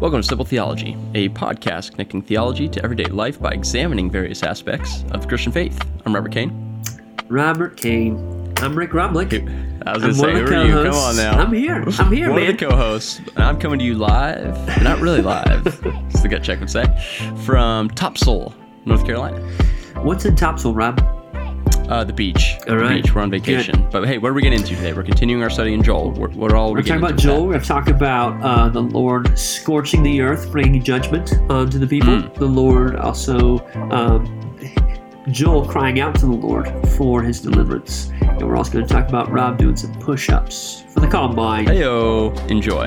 Welcome to Simple Theology, a podcast connecting theology to everyday life by examining various aspects of the Christian faith. I'm Robert Kane. Robert Kane. I'm Rick Roblick. I was going to say, who are you? Come on now. I'm here. I'm here, one man. of the co-hosts, and I'm coming to you live, but not really live, as the gut check would say, from Topsail, North Carolina. What's in Topsail, Rob? Uh, the beach. All The beach. We're on vacation. But hey, what are we getting into today? We're continuing our study in Joel. What, what all are We're we talking about Joel. We're going to talk about uh, the Lord scorching the earth, bringing judgment onto the people. Mm. The Lord also, um, Joel crying out to the Lord for his deliverance. And we're also going to talk about Rob doing some push ups for the combine. Heyo. Enjoy.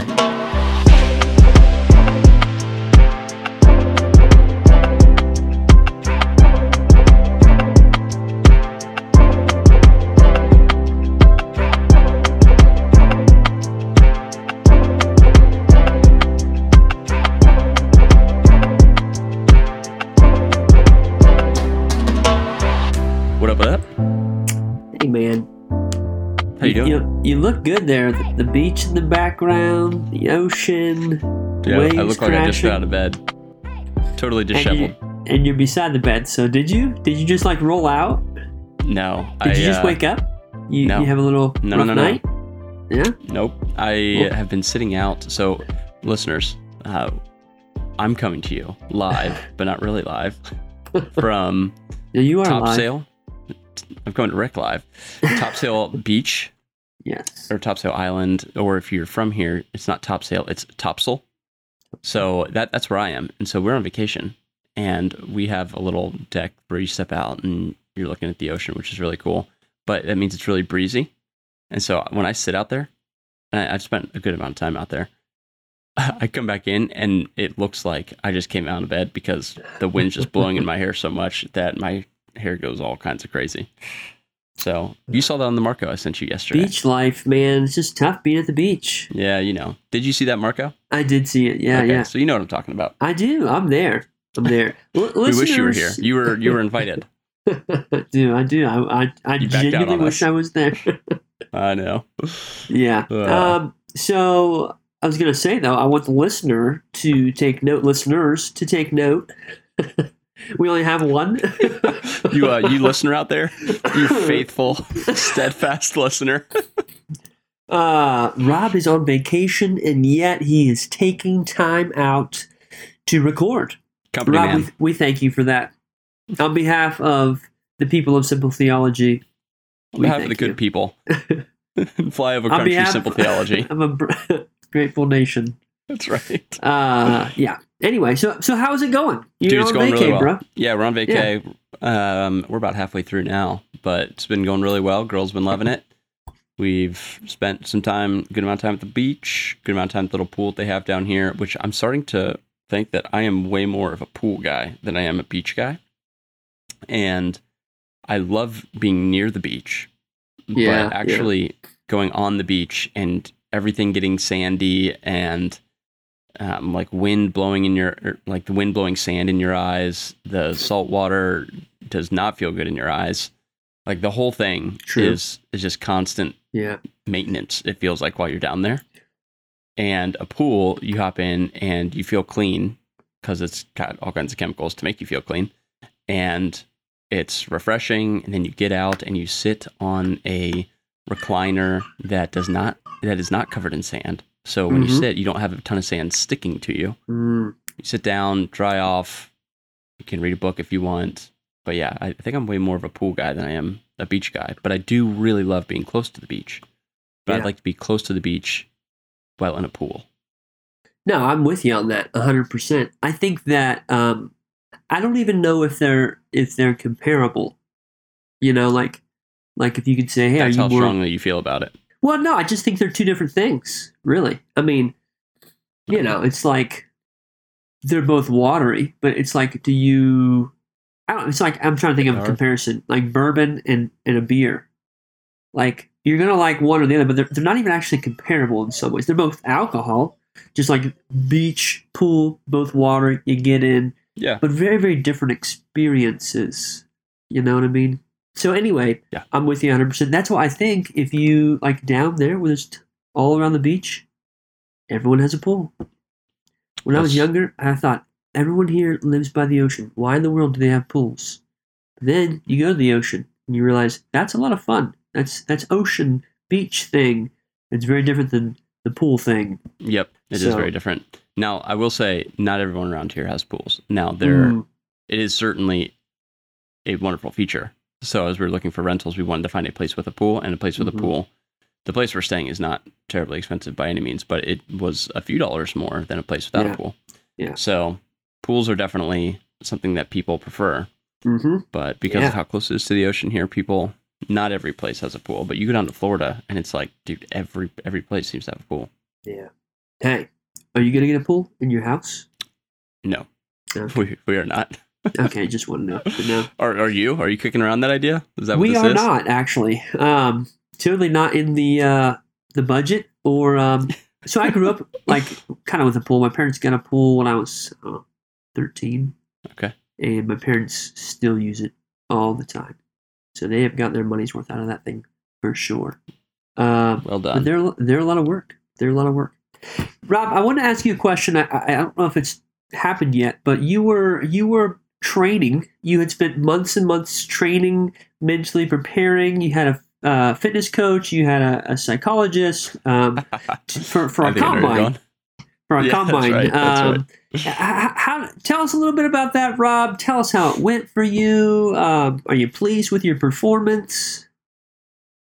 You doing? You, you look good there. The, the beach in the background, the ocean, Yeah, waves I look like I just got out of bed. Totally and, disheveled. you, and you're beside the bed. So did you? Did you just like roll out? No. Did I, you just uh, wake up? You, no. you have a little No, rough no, no, no. night? Yeah. Nope. I have been sitting out. So, listeners, uh, I'm coming to you live, but not really live, from Yeah, you are alive. Topsail. I'm going to Rick live. Topsail Beach Yes. or Topsail Island, or if you're from here, it's not Topsail, it's Topsail. So that that's where I am, and so we're on vacation, and we have a little deck where you step out and you're looking at the ocean, which is really cool. But that means it's really breezy, and so when I sit out there, and I, I've spent a good amount of time out there, I come back in and it looks like I just came out of bed because the wind's just blowing in my hair so much that my hair goes all kinds of crazy. So you saw that on the Marco I sent you yesterday. Beach life, man. It's just tough being at the beach. Yeah, you know. Did you see that, Marco? I did see it. Yeah, okay, yeah. So you know what I'm talking about. I do. I'm there. I'm there. L- We wish you were here. You were you were invited. do I do? I I, I You backed out genuinely wish us. I was there. I know. yeah. Uh. Um. So I was gonna say though, I want the listener to take note. Listeners to take note. We only have one. You uh, you listener out there, you faithful, steadfast listener. Uh, Rob is on vacation, and yet he is taking time out to record. Company Rob, we, we thank you for that. On behalf of the people of Simple Theology, On we behalf of the you. good people. Fly over country, behalf simple theology. I'm a br- grateful nation. That's right. Uh, yeah. Anywye, so so how's it going? You're Dude, it's on going vacay, really well. bro. Yeah, we're on vacay. Um, we're about halfway through now, but it's been going really well. Girls been loving it. We've spent some time, good amount of time at the beach, good amount of time at the little pool that they have down here, which I'm starting to think that I am way more of a pool guy than I am a beach guy. And I love being near the beach, Yeah, but actually going on the beach and everything getting sandy and um, like wind blowing in your er, like the wind blowing sand in your eyes the salt water does not feel good in your eyes like the whole thing True. is is just constant Yeah. maintenance it feels like while you're down there and a pool you hop in and you feel clean because it's got all kinds of chemicals to make you feel clean and it's refreshing and then you get out and you sit on a recliner that does not that is not covered in sand so when you Mhm. sit you don't have a ton of sand sticking to you Mm, you sit down dry off you can read a book if you want but yeah i think i'm way more of a pool guy than i am a beach guy but i do really love being close to the beach but Yeah. i'd like to be close to the beach while in a pool No, I'm with you on that 100%. I think that um I don't even know if they're if they're comparable. You know, like like if you could say, "Hey, that's are how more strongly you feel about it Well, no, I just think they're two different things, really. I mean, you know, it's like they're both watery, but it's like, do you? I don't. It's like I'm trying to think of a comparison, like bourbon and and a beer. Like you're gonna like one or the other, but they're they're not even actually comparable in some ways. They're both alcohol, just like beach, pool, both water. You get in, yeah but very very different experiences. You know what I mean? So anyway, Yeah. I'm with you 100. percent That's why I think if you like down there, where there's all around the beach, everyone has a pool. When I was younger, I thought everyone here lives by the ocean. Why in the world do they have pools? Then you go to the ocean and you realize that's a lot of fun. That's that's ocean beach thing. It's very different than the pool thing. Yep, it is So- very different. Now, I will say, not everyone around here has pools. Now, there Mm, it is certainly a wonderful feature. So, as we were looking for rentals, we wanted to find a place with a pool and a place with Mhm. a pool. The place we're staying is not terribly expensive by any means, but it was a few dollars more than a place without Yeah. a pool. Yeah. So, pools are definitely something that people prefer. mhm. But because Yeah. of how close it is to the ocean here, people not every place has a pool. But you go down to Florida and it's like, dude, every every place seems to have a pool. Yeah. Hey, are you gonna get a pool in your house? No, Okay, we, we are not. Okay just want to know. No. Are, are you? Are you kicking around that idea? Is that what we are is? not actually. Um, totally not in the uh, the budget or. Um, so I grew up like kind of with a pool. My parents got a pool when I was uh, thirteen. Okay. And my parents still use it all the time, so they have got their money's worth out of that thing for sure. Um, Well done. they're they're a lot of work. They're a lot of work. Rob, I want to ask you a question. I, I I don't know if it's happened yet, but you were you were training. You had spent months and months training, mentally preparing. You had a uh, fitness coach. You had a, a psychologist um, t- for for a think I know where you're combine. For a Yeah, that's combine. right, that's um, h- h- How, tell us a little bit about that, Rob. Tell us how it went for you. Um, are you pleased with your performance?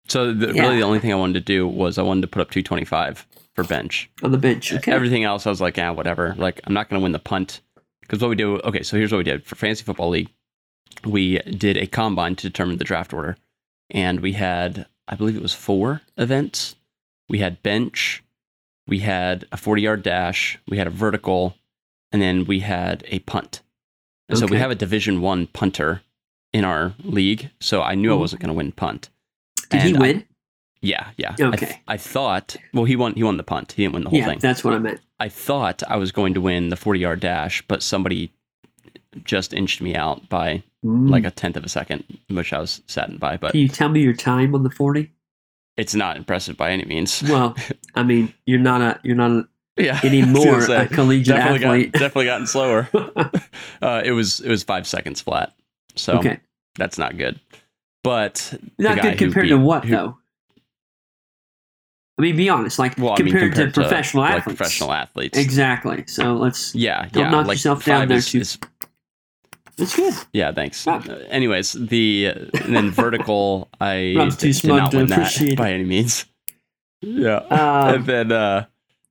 So the, Yeah. really, the only thing I wanted to do was I wanted to put up 225 for bench. on the bench. Okay. Everything else, I was like, yeah, whatever. Like, I'm not going to win the punt because what we do. Okay, so here's what we did for fantasy football league. We did a combine to determine the draft order, and we had, I believe it was four events. We had bench, we had a 40 yard dash, we had a vertical, and then we had a punt. And so we have a Division One punter in our league. So I knew I Mhm. wasn't going to win punt. Did he And I- win? Yeah, yeah. I th- Okay. I, thought. Well, he won. He won the punt. He didn't win the whole yeah, thing. that's what I meant. I thought I was going to win the forty-yard dash, but somebody just inched me out by Mm. like a tenth of a second, which I was saddened by. But Can you tell me your time on the forty? it's not impressive by any means. Well, I mean, you're not a you're not a, yeah, anymore a collegiate definitely athlete. got definitely gotten slower. uh, it was it was five seconds flat, so okay, that's not good. But not good compared beat- to what who- though? I mean, be honest. Like Well, I mean, compared, compared to professional like, athletes. professional athletes, Exactly. So let's. Yeah, Don't yeah. knock like yourself down there is- too- is That's good. Yeah, thanks. Uh, anyways, the and then vertical, I Rob's did not win that by any means. Yeah, Um, and then uh,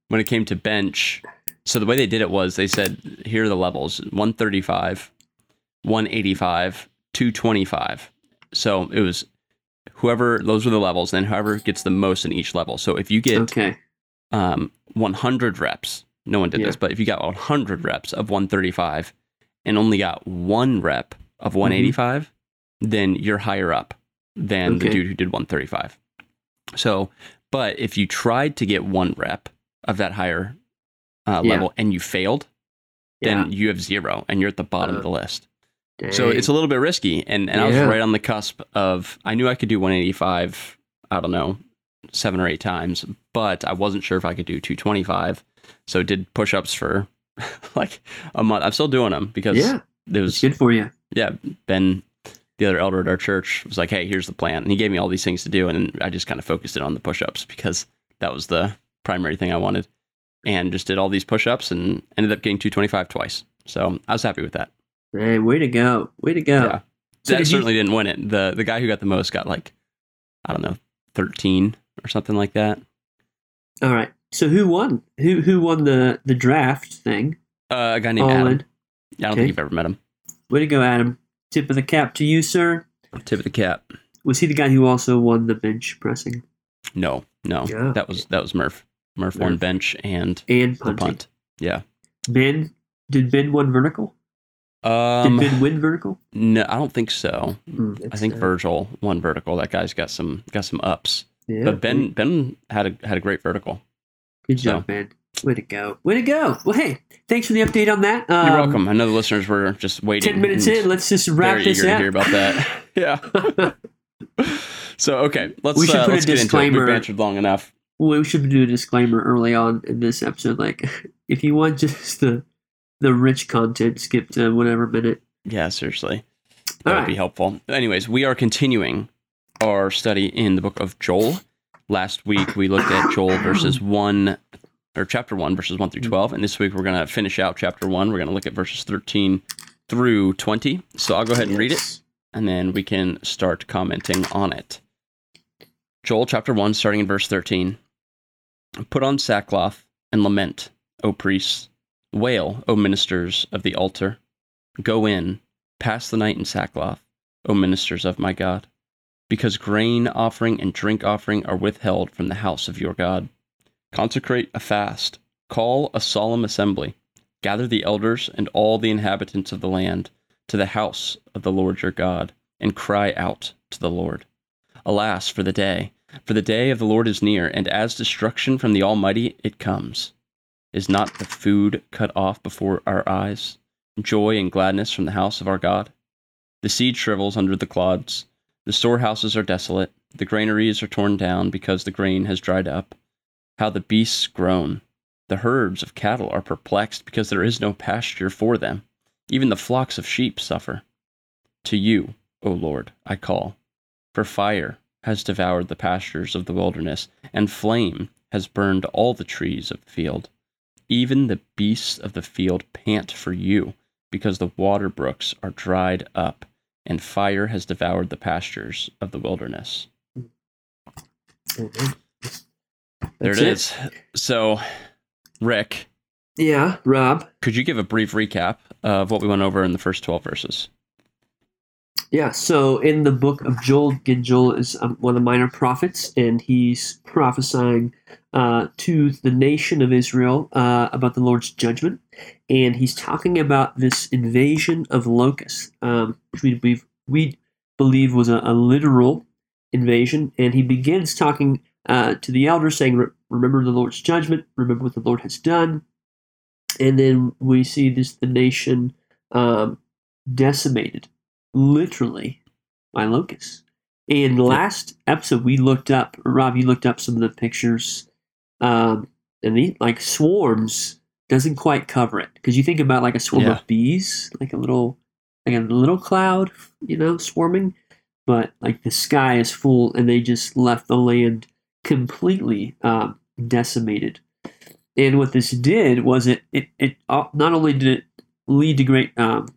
when it came to bench, so the way they did it was they said, here are the levels: one thirty-five, one eighty-five, two twenty-five. So it was whoever those are the levels, and whoever gets the most in each level. So if you get okay. um, 100 reps. No one did Yeah. this, but if you got 100 reps of 135 and only got one rep of 185, then you're higher up than the dude who did 135. So, but if you tried to get one rep of that higher uh, Yeah. level and you failed, Yeah. then you have zero and you're at the bottom Uh, of the list. So it's a little bit risky. And, and I was right on the cusp of, I knew I could do 185, I don't know, seven or eight times, but I wasn't sure if I could do 225. So did push ups for like a month. I'm still doing them because yeah, it was, good for you. yeah, Ben, the other elder at our church, was like, hey, here's the plan. And he gave me all these things to do. And I just kind of focused it on the push ups because that was the primary thing I wanted. And just did all these push ups and ended up getting 225 twice. So I was happy with that. Hey, way to go! Way to go! Yeah. So that did you- certainly didn't win it. The the guy who got the most got like I don't know, 13 or something like that. All right. So who won? Who who won the the draft thing? Uh, a guy named All Adam. I don't Okay. think you've ever met him. Way to go, Adam! Tip of the cap to you, sir. Tip of the cap. Was he the guy who also won the bench pressing No, no. Yeah. That was that was Murph. Murph won bench and and the punting? punt. Yeah. Ben did Ben win vertical? Um, did Ben win vertical? no, I don't think so. Hmm, I think uh, Virgil won vertical. That guy's got some got some ups. Yeah, but Ben Ben had a had a great vertical. Good so- job, Ben. Way to go! Way to go! Well, hey, thanks for the update on that. Um, You're welcome. I know the listeners were just waiting. Ten minutes in, let's just wrap this up. to hear about that. yeah. so okay, let's We should uh, put a disclaimer. We bantered long enough. we should do a disclaimer early on in this episode. Like, if you want just the the rich content, skip to whatever minute. Yeah, seriously. All That would right. be helpful. Anyways, we are continuing our study in the book of Joel. Last week we looked at Joel verses 1 or chapter 1 verses 1 through 12 and this week we're going to finish out chapter 1. We're going to look at verses 13 through 20. So I'll go ahead and read it and then we can start commenting on it. Joel chapter 1 starting in verse 13. Put on sackcloth and lament, O priests. Wail, O ministers of the altar. Go in, pass the night in sackcloth, O ministers of my God, because grain offering and drink offering are withheld from the house of your God. Consecrate a fast, call a solemn assembly, gather the elders and all the inhabitants of the land to the house of the Lord your God, and cry out to the Lord. Alas for the day, for the day of the Lord is near, and as destruction from the Almighty it comes. Is not the food cut off before our eyes? joy and gladness from the house of our God. The seed shrivels under the clods, the storehouses are desolate, the granaries are torn down because the grain has dried up. How the beasts groan, the herds of cattle are perplexed because there is no pasture for them. Even the flocks of sheep suffer. To you, O Lord, I call, for fire has devoured the pastures of the wilderness, and flame has burned all the trees of the field. Even the beasts of the field pant for you because the water brooks are dried up, and fire has devoured the pastures of the wilderness. Mhm. There That's it is. So, Rick, Yeah, Rob. could you give a brief recap of what we went over in the first 12 verses? Yeah, so in the book of Joel, again, Joel is um, one of the minor prophets, and he's prophesying uh, to the nation of Israel uh, about the Lord's judgment. And he's talking about this invasion of locusts, um, which we believe, we believe was a, a literal invasion. And he begins talking uh, to the elders, saying, "Re- Remember the Lord's judgment, remember what the Lord has done. And then we see this the nation um, decimated literally by locusts. And last episode, we looked up, Rob, you looked up some of the pictures, um, and the, like swarms doesn't quite cover it because you think about like a swarm Yeah. of bees, like a little, like a little cloud, you know, swarming, but like the sky is full, and they just left the land completely um, decimated. And what this did was it it it uh, not only did it lead to great um,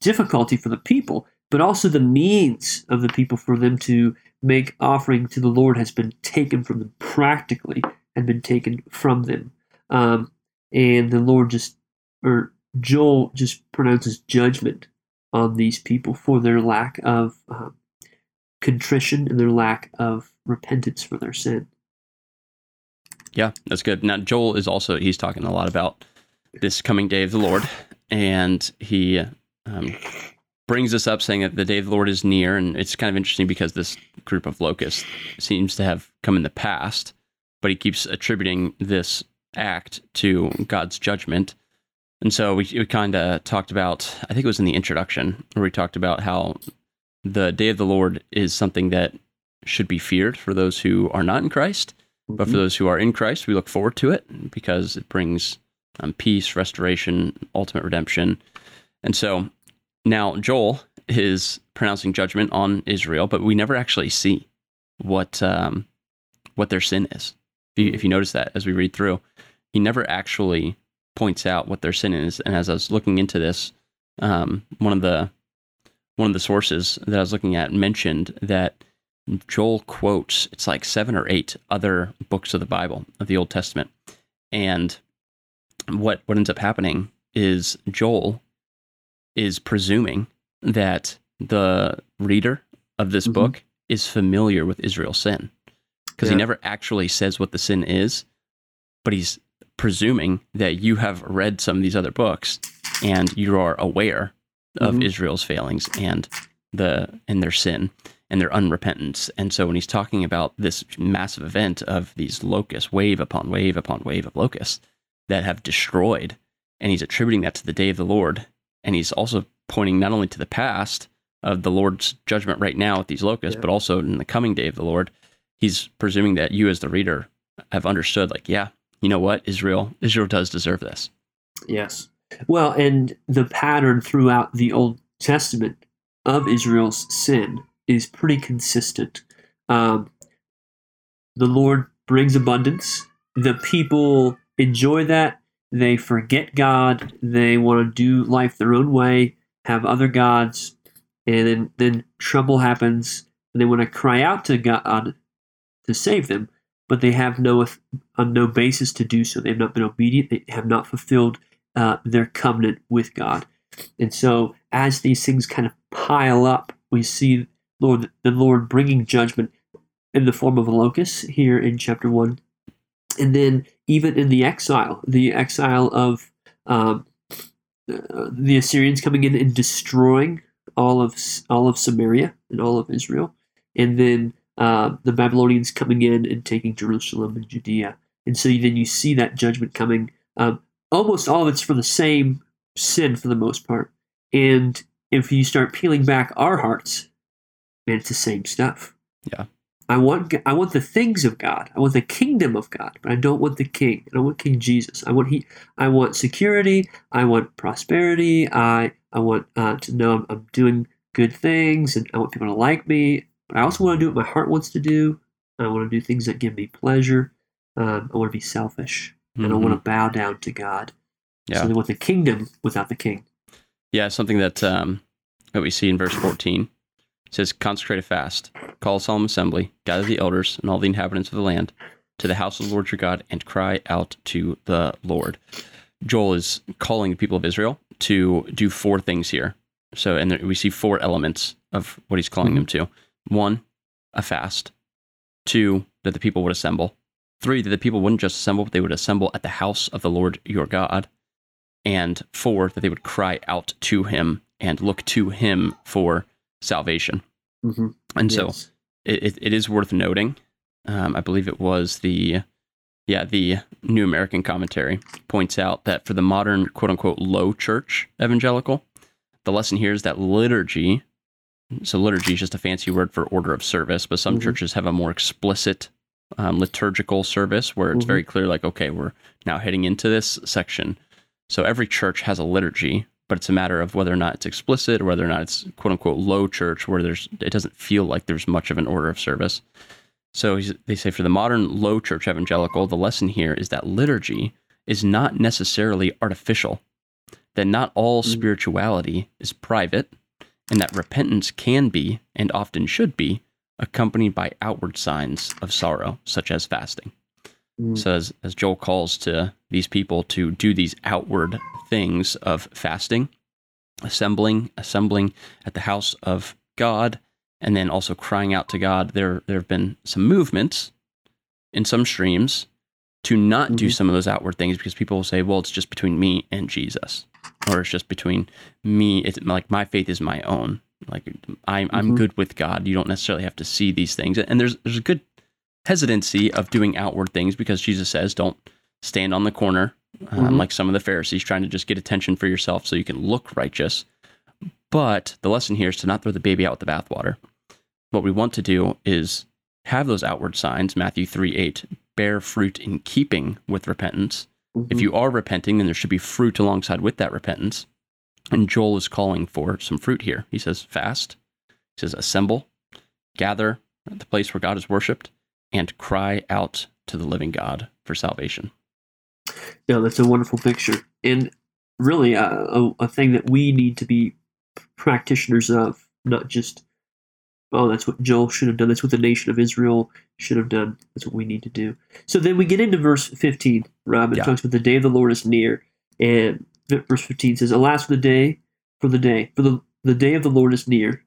difficulty for the people, but also the means of the people for them to make offering to the Lord has been taken from them practically and been taken from them. Um, and the Lord just, or Joel just pronounces judgment on these people for their lack of um, contrition and their lack of repentance for their sin. Yeah, that's good. Now, Joel is also, he's talking a lot about this coming day of the Lord, and he um, brings us up saying that the day of the Lord is near. And it's kind of interesting because this group of locusts seems to have come in the past, but he keeps attributing this act to God's judgment. And so we, we kind of talked about, I think it was in the introduction, where we talked about how the day of the Lord is something that should be feared for those who are not in Christ. But for those who are in Christ, we look forward to it because it brings um, peace, restoration, ultimate redemption. And so now Joel is pronouncing judgment on Israel, but we never actually see what um, what their sin is. If you, if you notice that as we read through, he never actually points out what their sin is. And as I was looking into this, um, one of the one of the sources that I was looking at mentioned that Joel quotes it's like seven or eight other books of the Bible of the Old Testament, and what what ends up happening is Joel is presuming that the reader of this Mhm. book is familiar with Israel's sin because Yeah. he never actually says what the sin is, but he's presuming that you have read some of these other books and you are aware of Mhm. Israel's failings and the and their sin and their unrepentance. And so when he's talking about this massive event of these locusts, wave upon wave upon wave of locusts that have destroyed, and he's attributing that to the day of the Lord, and he's also pointing not only to the past of the Lord's judgment right now with these locusts, Yeah. but also in the coming day of the Lord. He's presuming that you, as the reader, have understood, like, yeah, you know what, Israel, Israel does deserve this. Yes. Well, and the pattern throughout the Old Testament of Israel's sin is pretty consistent. Um, the Lord brings abundance. The people enjoy that. They forget God. They want to do life their own way, have other gods, and then, then trouble happens. And they want to cry out to God to save them, but they have no uh, no basis to do so. They have not been obedient. They have not fulfilled uh, their covenant with God. And so, as these things kind of pile up, we see Lord the Lord bringing judgment in the form of a locust here in chapter one, and then even in the exile, the exile of um, the Assyrians coming in and destroying all of all of Samaria and all of Israel, and then uh, the Babylonians coming in and taking Jerusalem and Judea. And so then you see that judgment coming. Um, almost all of it's for the same sin for the most part. And if you start peeling back our hearts, man, it's the same stuff. Yeah. I want I want the things of God. I want the kingdom of God, but I don't want the king. I don't want King Jesus. I want he. I want security. I want prosperity. I I want uh, to know I'm, I'm doing good things, and I want people to like me. But I also want to do what my heart wants to do. I want to do things that give me pleasure. Um, I want to be selfish, and mm-hmm. I want to bow down to God. Yeah. So they want the kingdom without the king. Yeah, something that um, that we see in verse 14 it says, "Consecrate a fast, call a solemn assembly, gather the elders and all the inhabitants of the land to the house of the Lord your God, and cry out to the Lord." Joel is calling the people of Israel to do four things here. So, and there, we see four elements of what he's calling mm-hmm. them to. One, a fast. Two, that the people would assemble. Three, that the people wouldn't just assemble, but they would assemble at the house of the Lord your God and four, that they would cry out to him and look to him for salvation. Mm-hmm. And yes. so it, it is worth noting. Um, I believe it was the, yeah, the New American Commentary points out that for the modern quote unquote low church evangelical, the lesson here is that liturgy, so liturgy is just a fancy word for order of service, but some mm-hmm. churches have a more explicit um, liturgical service where it's mm-hmm. very clear, like, okay, we're now heading into this section so every church has a liturgy, but it's a matter of whether or not it's explicit or whether or not it's quote unquote low church where there's it doesn't feel like there's much of an order of service. So they say for the modern low church evangelical, the lesson here is that liturgy is not necessarily artificial, that not all mm-hmm. spirituality is private, and that repentance can be, and often should be, accompanied by outward signs of sorrow, such as fasting. Mm. So as, as Joel calls to these people to do these outward things of fasting, assembling, assembling at the house of God, and then also crying out to God, there there have been some movements in some streams to not mm-hmm. do some of those outward things because people will say, well, it's just between me and Jesus. Or it's just between me, it's like my faith is my own. Like I'm mm-hmm. I'm good with God. You don't necessarily have to see these things. And there's there's a good hesitancy of doing outward things because Jesus says, don't stand on the corner um, mm-hmm. like some of the Pharisees trying to just get attention for yourself so you can look righteous. But the lesson here is to not throw the baby out with the bathwater. What we want to do is have those outward signs, Matthew 3 8, bear fruit in keeping with repentance. Mm-hmm. If you are repenting, then there should be fruit alongside with that repentance. And Joel is calling for some fruit here. He says, fast. He says, assemble, gather at the place where God is worshiped, and cry out to the living God for salvation. Yeah, that's a wonderful picture. And really, uh, a, a thing that we need to be practitioners of, not just, oh, that's what Joel should have done. That's what the nation of Israel should have done. That's what we need to do. So then we get into verse 15, Rob. It yeah. talks about the day of the Lord is near. And verse 15 says, Alas for the day, for the day, for the, the day of the Lord is near.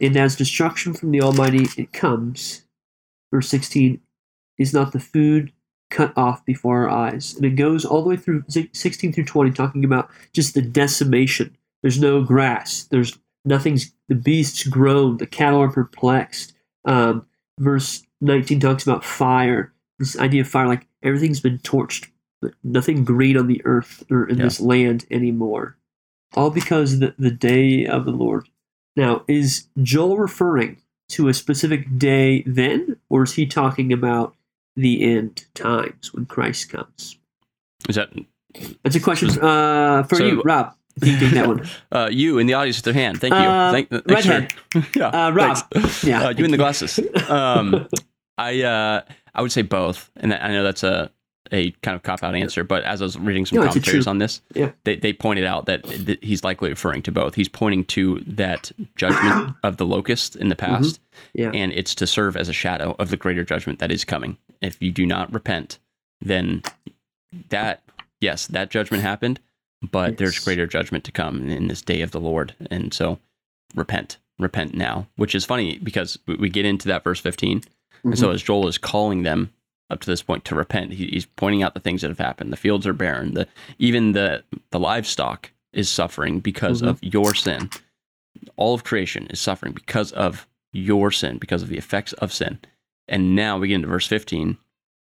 And as destruction from the Almighty it comes, verse 16, is not the food cut off before our eyes. And it goes all the way through 16 through 20, talking about just the decimation. There's no grass. There's nothing's, the beasts groan. The cattle are perplexed. Um, verse 19 talks about fire. This idea of fire, like everything's been torched, but nothing green on the earth or in yeah. this land anymore. All because the, the day of the Lord. Now, is Joel referring to a specific day then, or is he talking about the end times when Christ comes? Is that That's a question uh, for So- you, Rob. You take that one. uh, you in the audience with their hand? Thank you. Uh, Thank, for- redhead. yeah, Uh, Rob. thanks. Yeah, uh, you in the glasses. Um, I uh, I would say both, and I know that's a a kind of cop out answer, but as I was reading some No, commentaries on this, Yeah. they they pointed out that, that he's likely referring to both. He's pointing to that judgment of the locust in the past, Yeah. and it's to serve as a shadow of the greater judgment that is coming. If you do not repent, then that yes, that judgment happened, but there's greater judgment to come in this day of the Lord, and so repent, repent now. Which is funny because we- we get into that verse 15, and Mm-hmm. so as Joel is calling them up to this point to repent, he, he's pointing out the things that have happened. The fields are barren. The even the the livestock is suffering because Mhm. of your sin. All of creation is suffering because of your sin, because of the effects of sin. And now we get into verse 15,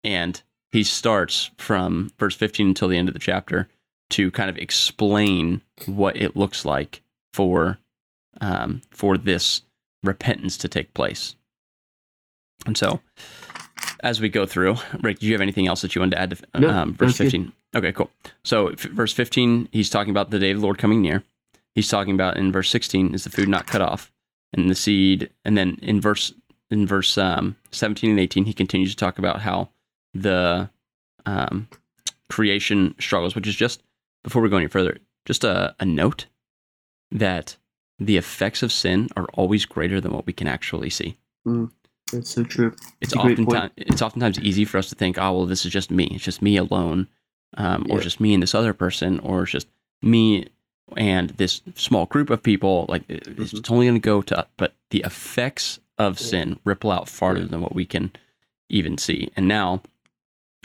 and he starts from verse 15 until the end of the chapter to kind of explain what it looks like for um, for this repentance to take place. And so, as we go through, Rick, do you have anything else that you wanted to add to No, um, verse that's good. 15? Okay, cool. So, f- verse 15, he's talking about the day of the Lord coming near. He's talking about in verse 16, is the food not cut off? And the seed. And then in verse in verse um, 17 and 18, he continues to talk about how the um, creation struggles, which is just, before we go any further, just a, a note that the effects of sin are always greater than what we can actually see. That's so true. It's a oftentimes it's oftentimes easy for us to think, oh well, this is just me. It's just me alone, um, or just me and this other person, or it's just me and this small group of people. Like it- it's it's only going to go to, but the effects of Yeah. sin ripple out farther Yeah. than what we can even see. And now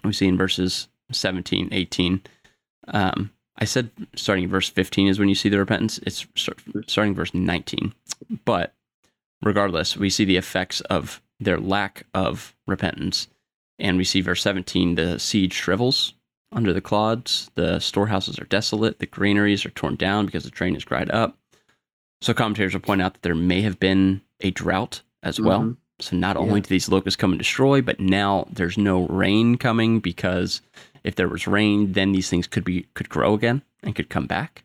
we see in verses 17, 18. Um, I said starting verse 15 is when you see the repentance. It's start- starting verse 19. But regardless, we see the effects of their lack of repentance. And we see verse 17 the seed shrivels under the clods, the storehouses are desolate, the granaries are torn down because the train is dried up. So commentators will point out that there may have been a drought as well. Mhm. So not Yeah. only do these locusts come and destroy, but now there's no rain coming because if there was rain, then these things could be could grow again and could come back.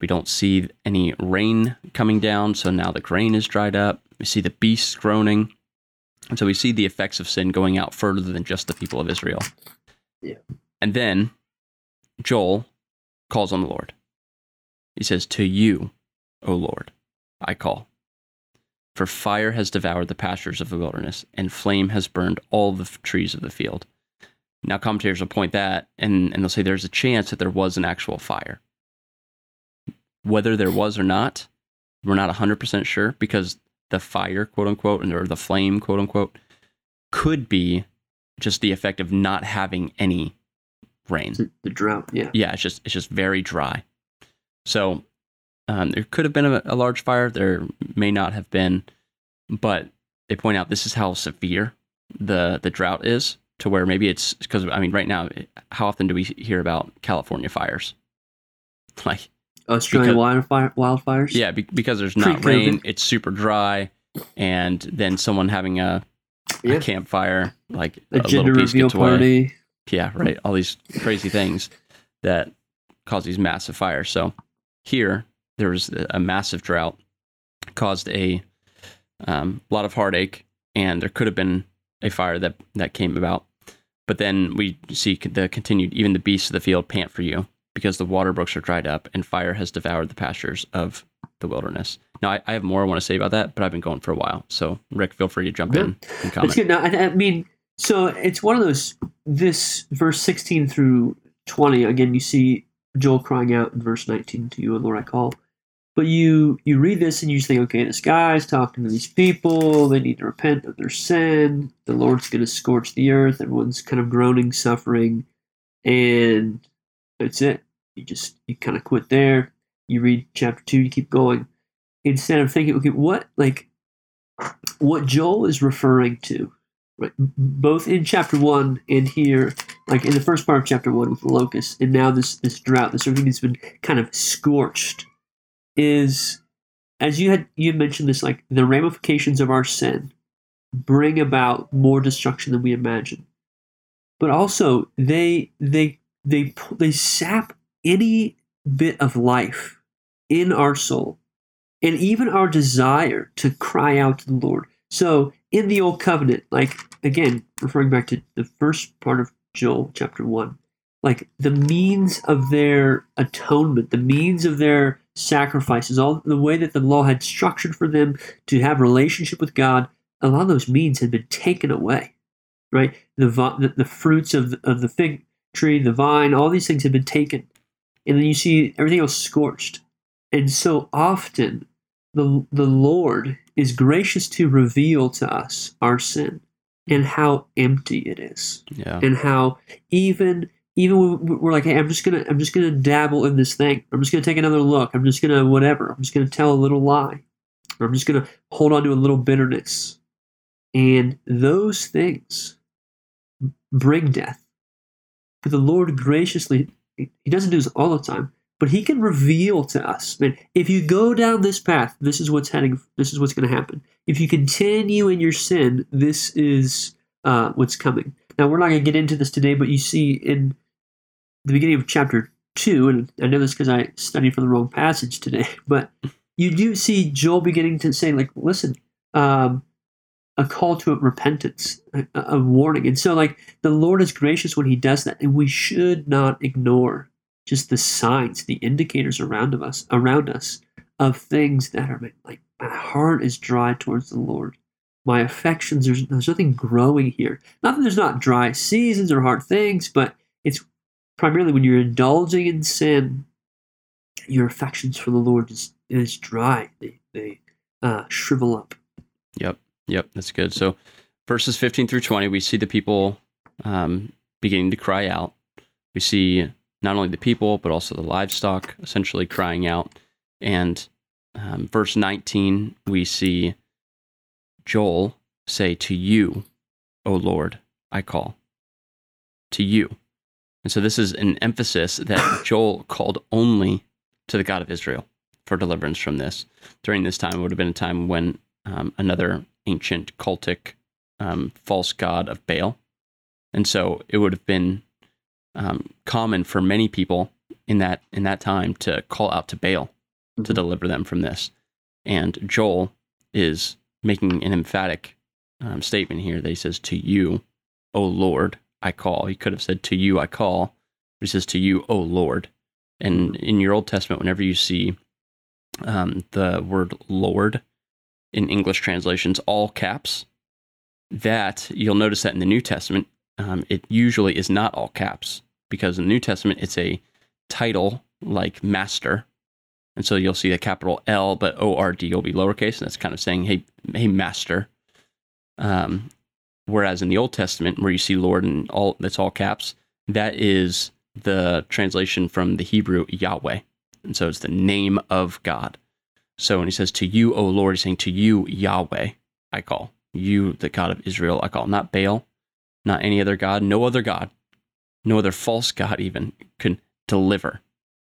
We don't see any rain coming down, so now the grain is dried up. We see the beasts groaning. And so we see the effects of sin going out further than just the people of Israel. Yeah. And then Joel calls on the Lord. He says, To you, O Lord, I call. For fire has devoured the pastures of the wilderness, and flame has burned all the trees of the field. Now, commentators will point that, and, and they'll say there's a chance that there was an actual fire. Whether there was or not, we're not 100% sure because the fire, quote unquote, or the flame, quote unquote, could be just the effect of not having any rain The, drought. Yeah. yeah, it's just it's just very dry. So um, there could have been a, a large fire. There may not have been, but they point out this is how severe the the drought is. To where maybe it's because I mean, right now, how often do we hear about California fires? Like, Australian Because- wildfire, wildfires. yeah, be, because there's not rain, it's super dry, and then someone having a, a campfire, like A a gender little piece reveal party. Yeah, right. All these crazy things that cause these massive fires. So here, there was a massive drought, caused a um, lot of heartache, and there could have been a fire that that came about. But then we see the continued, even the beasts of the field pant for you because the water brooks are dried up and fire has devoured the pastures of the wilderness. Now, I, I have more I want to say about that, but I've been going for a while. So, Rick, feel free to jump Yeah. in and That's comment. good. Now, I, I mean, so it's one of those. This verse sixteen through twenty. Again, you see Joel crying out in verse nineteen to you, and Lord, I call. But you you read this and you just think, okay, this guy's talking to these people. They need to repent of their sin. The Lord's going to scorch the earth. Everyone's kind of groaning, suffering, and that's it. You just you kind of quit there. You read chapter two. You keep going instead of thinking, okay, what like what Joel is referring to, right? Both in chapter one and here, like in the first part of chapter one with the locusts, and now this this drought, this everything that's been kind of scorched, is as you had you mentioned this, like the ramifications of our sin bring about more destruction than we imagine. but also they they they they sap any bit of life in our soul and even our desire to cry out to the Lord. So in the old covenant, like again, referring back to the first part of Joel chapter one, like the means of their atonement, the means of their sacrifices, all the way that the law had structured for them to have relationship with God, a lot of those means had been taken away. Right, the the, the fruits of the, of the fig tree, the vine, all these things have been taken, and then you see everything else scorched. And so often, the the Lord is gracious to reveal to us our sin and how empty it is, Yeah. and how even even when we're like, hey, I'm just gonna I'm just gonna dabble in this thing. I'm just gonna take another look. I'm just gonna whatever. I'm just gonna tell a little lie. Or I'm just gonna hold on to a little bitterness. And those things bring death. But the Lord graciously, He doesn't do this all the time, but He can reveal to us, man, if you go down this path, this is what's heading, this is what's going to happen. If you continue in your sin, this is uh, what's coming. Now, we're not going to get into this today, but you see in the beginning of chapter 2, and I know this because I studied from the wrong passage today, but you do see Joel beginning to say, like, listen, um, a call to repentance, a, a warning. And so, like, the Lord is gracious when He does that, and we should not ignore just the signs, the indicators around of us, around us, of things that are like my heart is dry towards the Lord. My affections, there's, there's nothing growing here. Not that there's not dry seasons or hard things, but it's primarily when you're indulging in sin, your affections for the Lord is, is dry. They, they uh, shrivel up. Yep. Yep. That's good. So verses 15 through 20, we see the people um, beginning to cry out. We see not only the people, but also the livestock essentially crying out. And um, verse 19, we see Joel say, To you, O Lord, I call. To you. And so this is an emphasis that Joel called only to the God of Israel for deliverance from this. During this time, it would have been a time when um, another ancient cultic um, false god of Baal. And so it would have been um, common for many people in that in that time to call out to Baal to Mhm. deliver them from this. And Joel is making an emphatic um, statement here that he says, "To you, O Lord, I call." He could have said, "To you, I call," but he says, "To you, O Lord." And in your Old Testament, whenever you see um, the word Lord in English translations, all caps, that you'll notice that in the New Testament, um, it usually is not all caps because in the New Testament, it's a title like master. And so you'll see a capital L, but O R D will be lowercase. And that's kind of saying, hey, hey, master. Um, whereas in the Old Testament, where you see Lord and all that's all caps, that is the translation from the Hebrew Yahweh. And so it's the name of God. So when he says, To you, O Lord, he's saying, To you, Yahweh, I call. You, the God of Israel, I call. Not Baal, not any other God, no other God, no other false God even can deliver.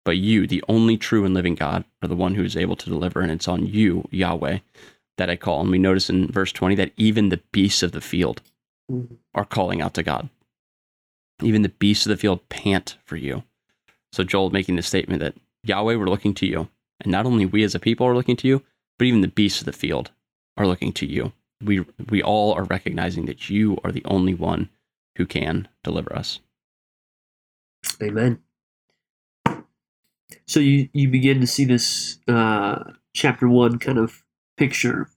But you, the only true and living God, are the one who is able to deliver. And it's on you, Yahweh, that I call. And we notice in verse 20 that even the beasts of the field Mhm. are calling out to God. Even the beasts of the field pant for you. So Joel making the statement that Yahweh, we're looking to you. And not only we as a people are looking to you, but even the beasts of the field are looking to you. We we all are recognizing that you are the only one who can deliver us. Amen. So you you begin to see this uh, chapter one kind of picture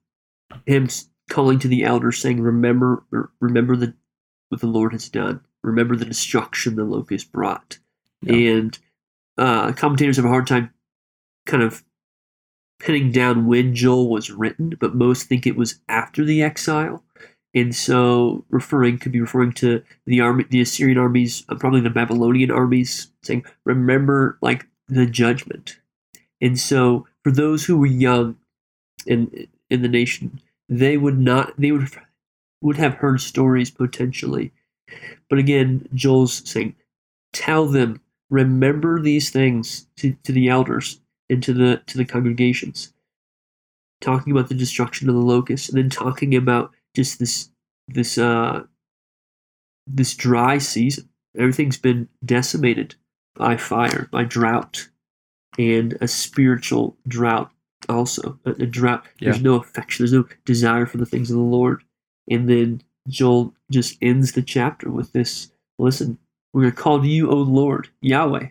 him calling to the elders, saying, "Remember, remember the what the Lord has done. Remember the destruction the locust brought." Yeah. And uh, commentators have a hard time kind of pinning down when Joel was written, but most think it was after the exile. And so, referring could be referring to the army, the Assyrian armies, uh, probably the Babylonian armies, saying, "Remember, like the judgment." And so, for those who were young in in the nation, they would not, they would would have heard stories potentially, but again, Joel's saying, "Tell them, remember these things to, to the elders and to the to the congregations." Talking about the destruction of the locusts, and then talking about just this this uh this dry season. Everything's been decimated by fire, by drought, and a spiritual drought also. A, a drought. There's no affection. There's no desire for the things of the Lord. And then Joel just ends the chapter with this. Listen, we're going to call to you, O Lord, Yahweh.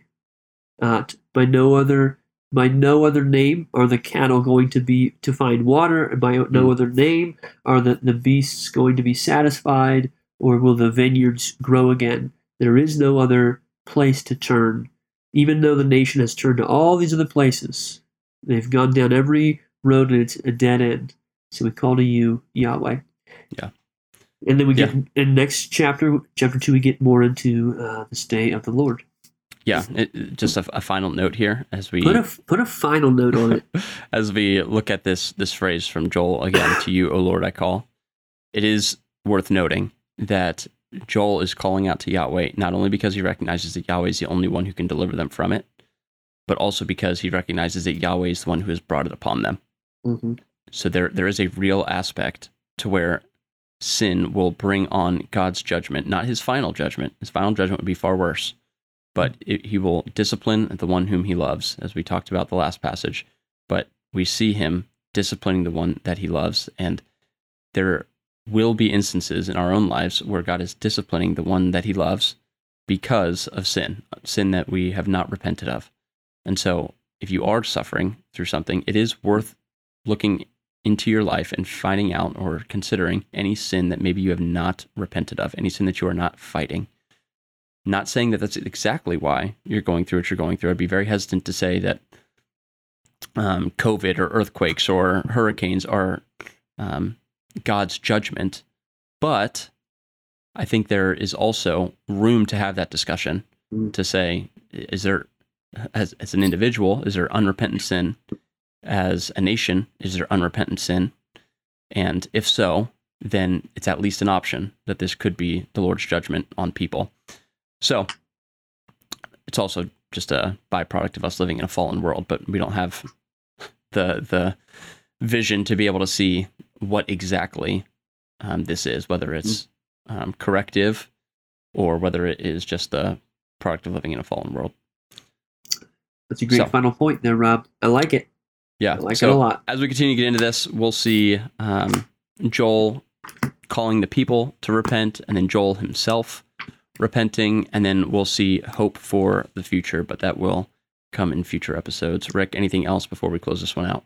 Uh, by no other by no other name are the cattle going to be to find water, and by no Mm. other name are the, the beasts going to be satisfied, or will the vineyards grow again? There is no other place to turn. Even though the nation has turned to all these other places, they've gone down every road and it's a dead end. So we call to you, Yahweh. Yeah. And then we get in next chapter, chapter two, we get more into uh, this day of the Lord. Yeah, it, just a, a final note here as we Put a put a final note on it. as we look at this this phrase from Joel again to you, O Lord, I call. It is worth noting that Joel is calling out to Yahweh not only because he recognizes that Yahweh is the only one who can deliver them from it, but also because he recognizes that Yahweh is the one who has brought it upon them. hmm So there there is a real aspect to where sin will bring on God's judgment, not his final judgment. His final judgment would be far worse, but it, he will discipline the one whom he loves, as we talked about the last passage. But we see him disciplining the one that he loves, and there will be instances in our own lives where God is disciplining the one that he loves because of sin, sin that we have not repented of. And so, if you are suffering through something, it is worth looking into your life and finding out or considering any sin that maybe you have not repented of, any sin that you are not fighting. Not saying that that's exactly why you're going through what you're going through. I'd be very hesitant to say that um, COVID or earthquakes or hurricanes are um, God's judgment, but I think there is also room to have that discussion Mm. to say, is there, as, as an individual, is there unrepentant sin? As a nation, is there unrepentant sin? And if so, then it's at least an option that this could be the Lord's judgment on people. So it's also just a byproduct of us living in a fallen world, but we don't have the the vision to be able to see what exactly um, this is, whether it's um, corrective or whether it is just the product of living in a fallen world. That's a great So- final point there, Rob. I like it. Yeah. I like so it a lot. as we continue to get into this, we'll see um, Joel calling the people to repent, and then Joel himself repenting, and then we'll see hope for the future, but that will come in future episodes. Rick, anything else before we close this one out?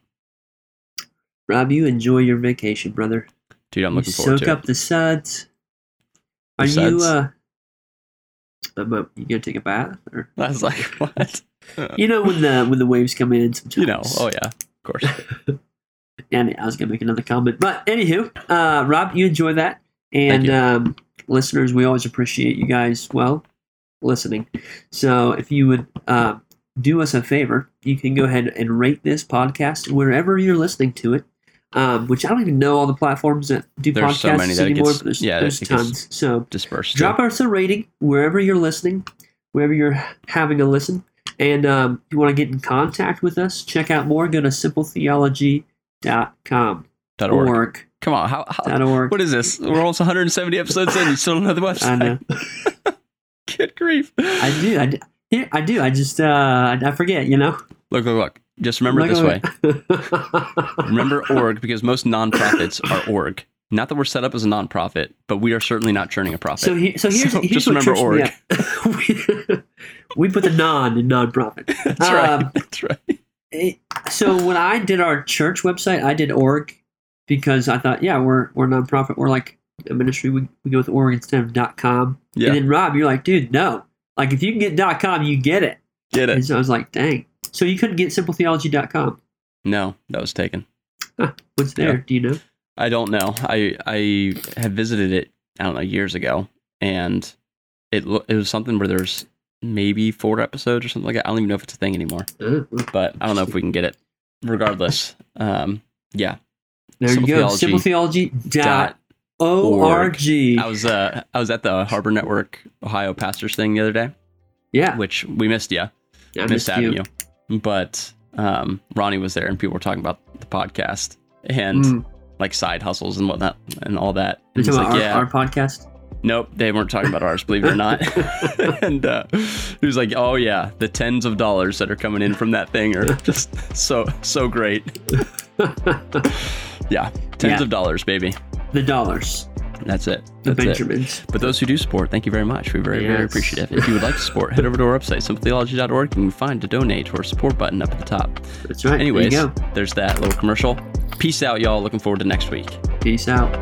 Rob, you enjoy your vacation, brother. Dude, I'm You looking forward to it. soak up the suds. The Are you suds? uh um, uh, you gonna take a bath or I was like, what? you know when the when the waves come in sometimes you know, oh yeah, of course. and I was gonna make another comment. But anywho, uh Rob, you enjoy that. And you. um listeners, we always appreciate you guys well listening. So if you would uh, do us a favor, you can go ahead and rate this podcast wherever you're listening to it. Um, which I don't even know all the platforms that do There's podcasts so many that anymore, gets- but there's, yeah, there's tons. So Dispersed. drop us a rating wherever you're listening, wherever you're having a listen. And um, if you want to get in contact with us, check out more, go to simpletheology.com. dot org. Org. Come on, how, how, Dot org. what is this? We're almost 170 episodes in. You still don't know the website. I know. Good grief. I do. I do. Here, I do. I just, uh, I forget, you know? Look, look, look. Just remember it this way. Remember org because most nonprofits are org. Not that we're set up as a nonprofit, but we are certainly not churning a profit. So, he, so here's, So here's just remember org. we, we put the non in nonprofit. That's right. um, That's right. it, so when I did our church website, I did org because I thought, yeah, we're we're nonprofit. We're like a ministry. We, we go with org instead of dot com. Yeah. And then Rob, you're like, dude, no. Like if you can get dot com, you get it. Get And it? so I was like, dang. So you couldn't get simpletheology.com. No, that was taken. What's there? Yeah. Do you know? I don't know. I I have visited it. I don't know years ago, and it it was something where there's maybe four episodes or something like that. I don't even know if it's a thing anymore. Uh, But I don't know if we can get it. Regardless, um, yeah. There you go. Simpletheology Simpletheology.org. I was uh I was at the Harbor Network Ohio pastors thing the other day, Yeah. which we missed you. I missed missed having you. you. But um, Ronnie was there, and people were talking about the podcast and Mm. like side hustles and whatnot and all that. And talking like, about yeah, our, our podcast? Nope, they weren't talking about ours, believe it or not. and uh, he was like, "Oh yeah, the tens of dollars that are coming in from that thing are just so so great." Yeah, tens Yeah. of dollars, baby. The dollars. That's it. The That's it. Benjamins. But those who do support, thank you very much. We're very, very Yes. appreciative. If you would like to support, head over to our website, simpletheology.org. And you can find a donate or support button up at the top. That's right. Anyways, there there's that little commercial. Peace out, y'all. Looking forward to next week. Peace out.